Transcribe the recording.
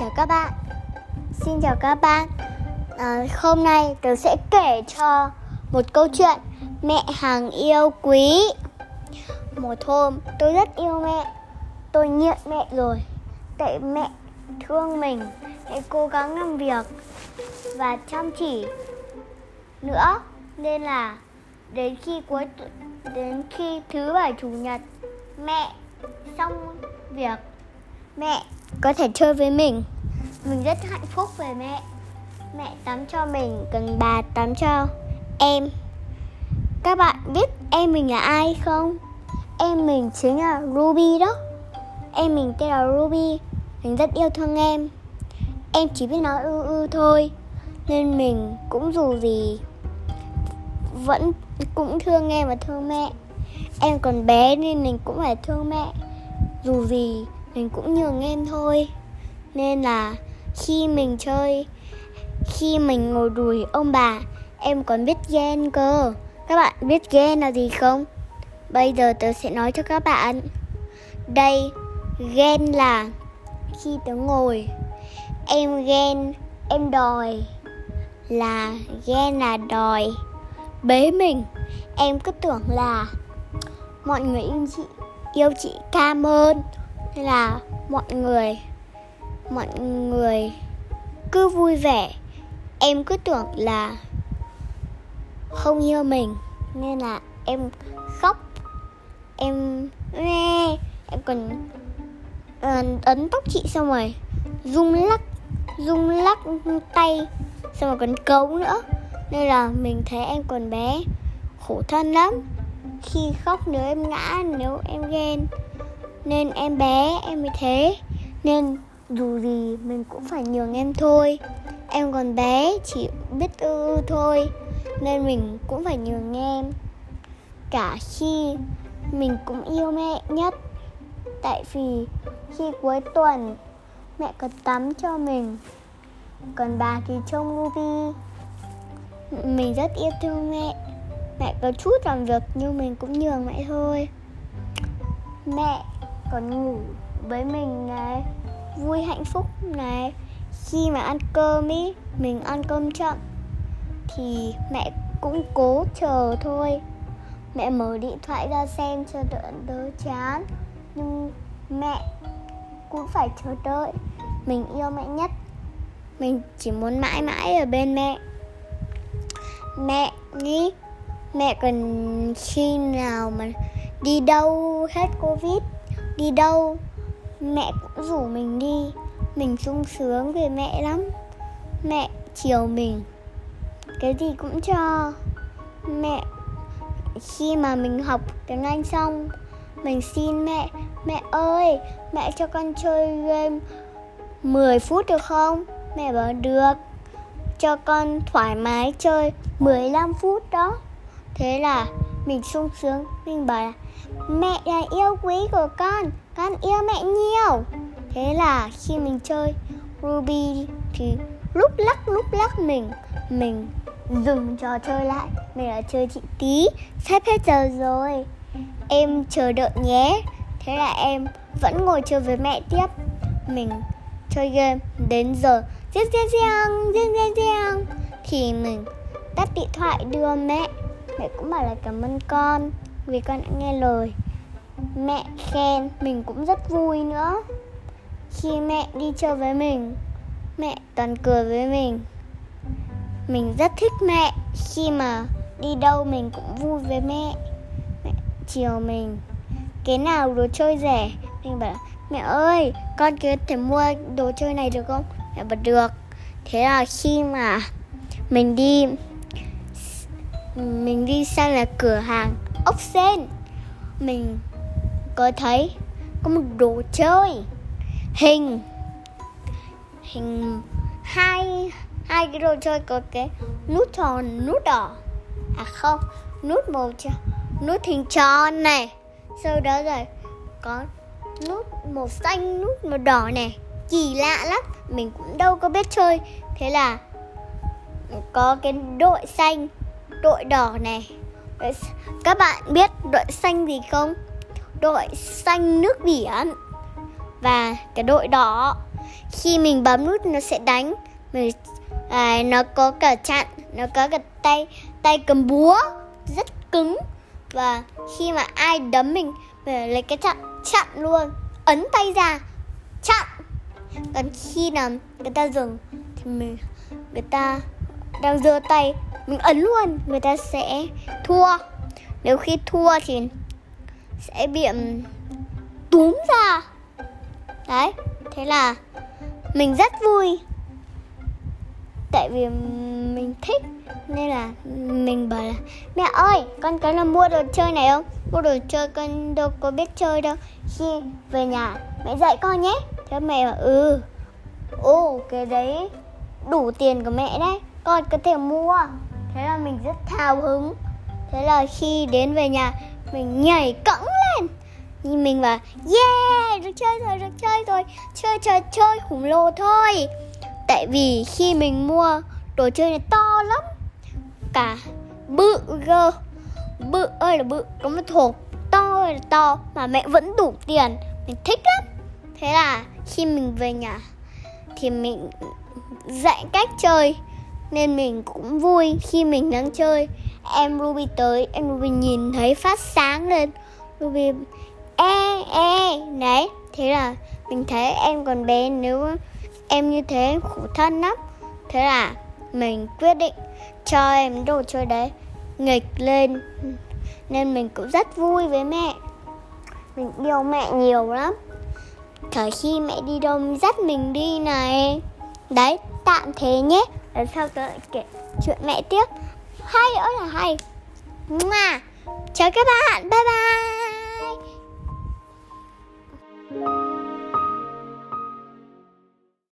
chào các bạn. Xin chào các bạn. À, Hôm nay tớ sẽ kể cho một câu chuyện Mẹ hàng yêu quý. Một hôm tôi rất yêu mẹ. Tôi nghiện mẹ rồi Tại mẹ thương mình mẹ cố gắng làm việc Và chăm chỉ Nữa. Nên là Đến khi cuối Đến khi thứ bảy chủ nhật Mẹ xong việc Mẹ có thể chơi với mình. Mình rất hạnh phúc về mẹ. Mẹ tắm cho mình, Cần bà tắm cho em. Các bạn biết em mình là ai không? Em mình chính là Ruby đó. Em mình tên là Ruby. Mình rất yêu thương em. Em chỉ biết nói ư ư thôi, Nên mình cũng dù gì Vẫn cũng thương em và thương mẹ. Em còn bé nên mình cũng phải thương mẹ. Dù gì mình cũng nhường em thôi. Nên là khi mình chơi, khi mình ngồi đùi ông bà, em còn biết ghen cơ. Các bạn biết ghen là gì không? Bây giờ tớ sẽ nói cho các bạn. Đây ghen là khi tớ ngồi, em ghen em đòi. Là ghen là đòi bế mình. Em cứ tưởng là mọi người yêu chị yêu chị cảm ơn nên là mọi người mọi người cứ vui vẻ. Em cứ tưởng là không yêu mình, nên là em khóc. Em em còn ờ, ấn tóc chị xong rồi, rung lắc rung lắc tay, xong rồi còn cấu nữa. Nên là mình thấy em còn bé khổ thân lắm. Khi khóc nếu em ngã, nếu em ghen nên em bé, em mới thế. Nên dù gì mình cũng phải nhường em thôi. Em còn bé, chỉ biết ư thôi. Nên mình cũng phải nhường em. Cả khi mình cũng yêu mẹ nhất. Tại vì khi cuối tuần, mẹ có tắm cho mình. Còn bà thì trông Ruby mình rất yêu thương mẹ. Mẹ có chút làm việc nhưng mình cũng nhường mẹ thôi. Mẹ còn ngủ với mình này, vui hạnh phúc này. Khi mà ăn cơm ý, mình ăn cơm chậm thì mẹ cũng cố chờ thôi. Mẹ mở điện thoại ra xem cho đỡ đỡ chán. Nhưng mẹ cũng phải chờ đợi. Mình yêu mẹ nhất. Mình chỉ muốn mãi mãi ở bên mẹ. Mẹ nghĩ mẹ cần khi nào mà đi đâu hết covid đi đâu? Mẹ cũng rủ mình đi. Mình sung sướng về mẹ lắm. Mẹ chiều mình. Cái gì cũng cho. Mẹ, khi mà mình học tiếng anh xong, mình xin mẹ mẹ ơi, mẹ cho con chơi game 10 phút được không? Mẹ bảo, được. Cho con thoải mái chơi 15 phút đó. Thế là mình sung sướng, mình bảo là, mẹ là yêu quý của con con yêu mẹ nhiều. Thế là khi mình chơi ruby thì lúc lắc lúc lắc mình mình dừng trò chơi lại. Mình đã chơi chị tí, sắp hết giờ rồi. Em chờ đợi nhé. Thế là em vẫn ngồi chơi với mẹ tiếp. Mình chơi game đến giờ, giang giang giang giang giang giang. Thì mình tắt điện thoại đưa mẹ mẹ cũng bảo là cảm ơn con vì con đã nghe lời. Mẹ khen, mình cũng rất vui nữa. Khi mẹ đi chơi với mình, mẹ toàn cười với mình. Mình rất thích mẹ, khi mà đi đâu mình cũng vui với mẹ. Mẹ chiều mình, cái nào đồ chơi rẻ? Mình bảo mẹ ơi, con có thể mua đồ chơi này được không? Mẹ bảo, được. Thế là khi mà mình đi mình đi sang là cửa hàng ốc sen mình có thấy có một đồ chơi. Hình. Hình hai hai cái đồ chơi có cái nút tròn, nút đỏ. À không, nút màu tròn, nút hình tròn này. Sau đó rồi có nút màu xanh, nút màu đỏ này. Kỳ lạ lắm, mình cũng đâu có biết chơi. Thế là có cái đội xanh đội đỏ này. Các bạn biết đội xanh gì không? Đội xanh nước biển. Và cái đội đỏ khi mình bấm nút nó sẽ đánh. Mình à, nó có cả chặn nó có cả tay tay cầm búa rất cứng. Và khi mà ai đấm mình mình lấy cái chặn chặn luôn. Ấn tay ra chặn. Còn khi nào người ta dừng thì mình người ta đang giơ tay, mình ấn luôn, người ta sẽ thua. Nếu khi thua thì sẽ bị túm ra. Đấy, thế là mình rất vui. Tại vì mình thích, nên là mình bảo là, mẹ ơi, con có là mua đồ chơi này không? Mua đồ chơi con đâu có biết chơi đâu. Khi về nhà, mẹ dạy con nhé. Thế mẹ bảo ừ. Ồ, cái đấy đủ tiền của mẹ đấy con có thể mua. Thế là mình rất hào hứng. Thế là khi đến về nhà mình nhảy cẫng lên. Nhìn mình và yeah được chơi rồi được chơi rồi. Chơi trò chơi khủng lồ thôi. Tại vì khi mình mua đồ chơi này to lắm. Cả bự gơ, bự ơi là bự có một hộp to ơi là to mà mẹ vẫn đủ tiền. Mình thích lắm. Thế là khi mình về nhà thì mình dạy cách chơi nên mình cũng vui khi mình đang chơi. Em Ruby tới em Ruby nhìn thấy phát sáng lên. Ruby e e đấy. Thế là mình thấy em còn bé nếu em như thế khổ thân lắm. Thế là mình quyết định cho em đồ chơi đấy nghịch lên. Nên mình cũng rất vui với mẹ. Mình yêu mẹ nhiều lắm. Thời khi mẹ đi đâu dắt mình đi này. Đấy, tạm thế nhé lần sau tớ lại kể chuyện mẹ tiếp. Hay ơi là hay. Mà chào các bạn. Bye bye.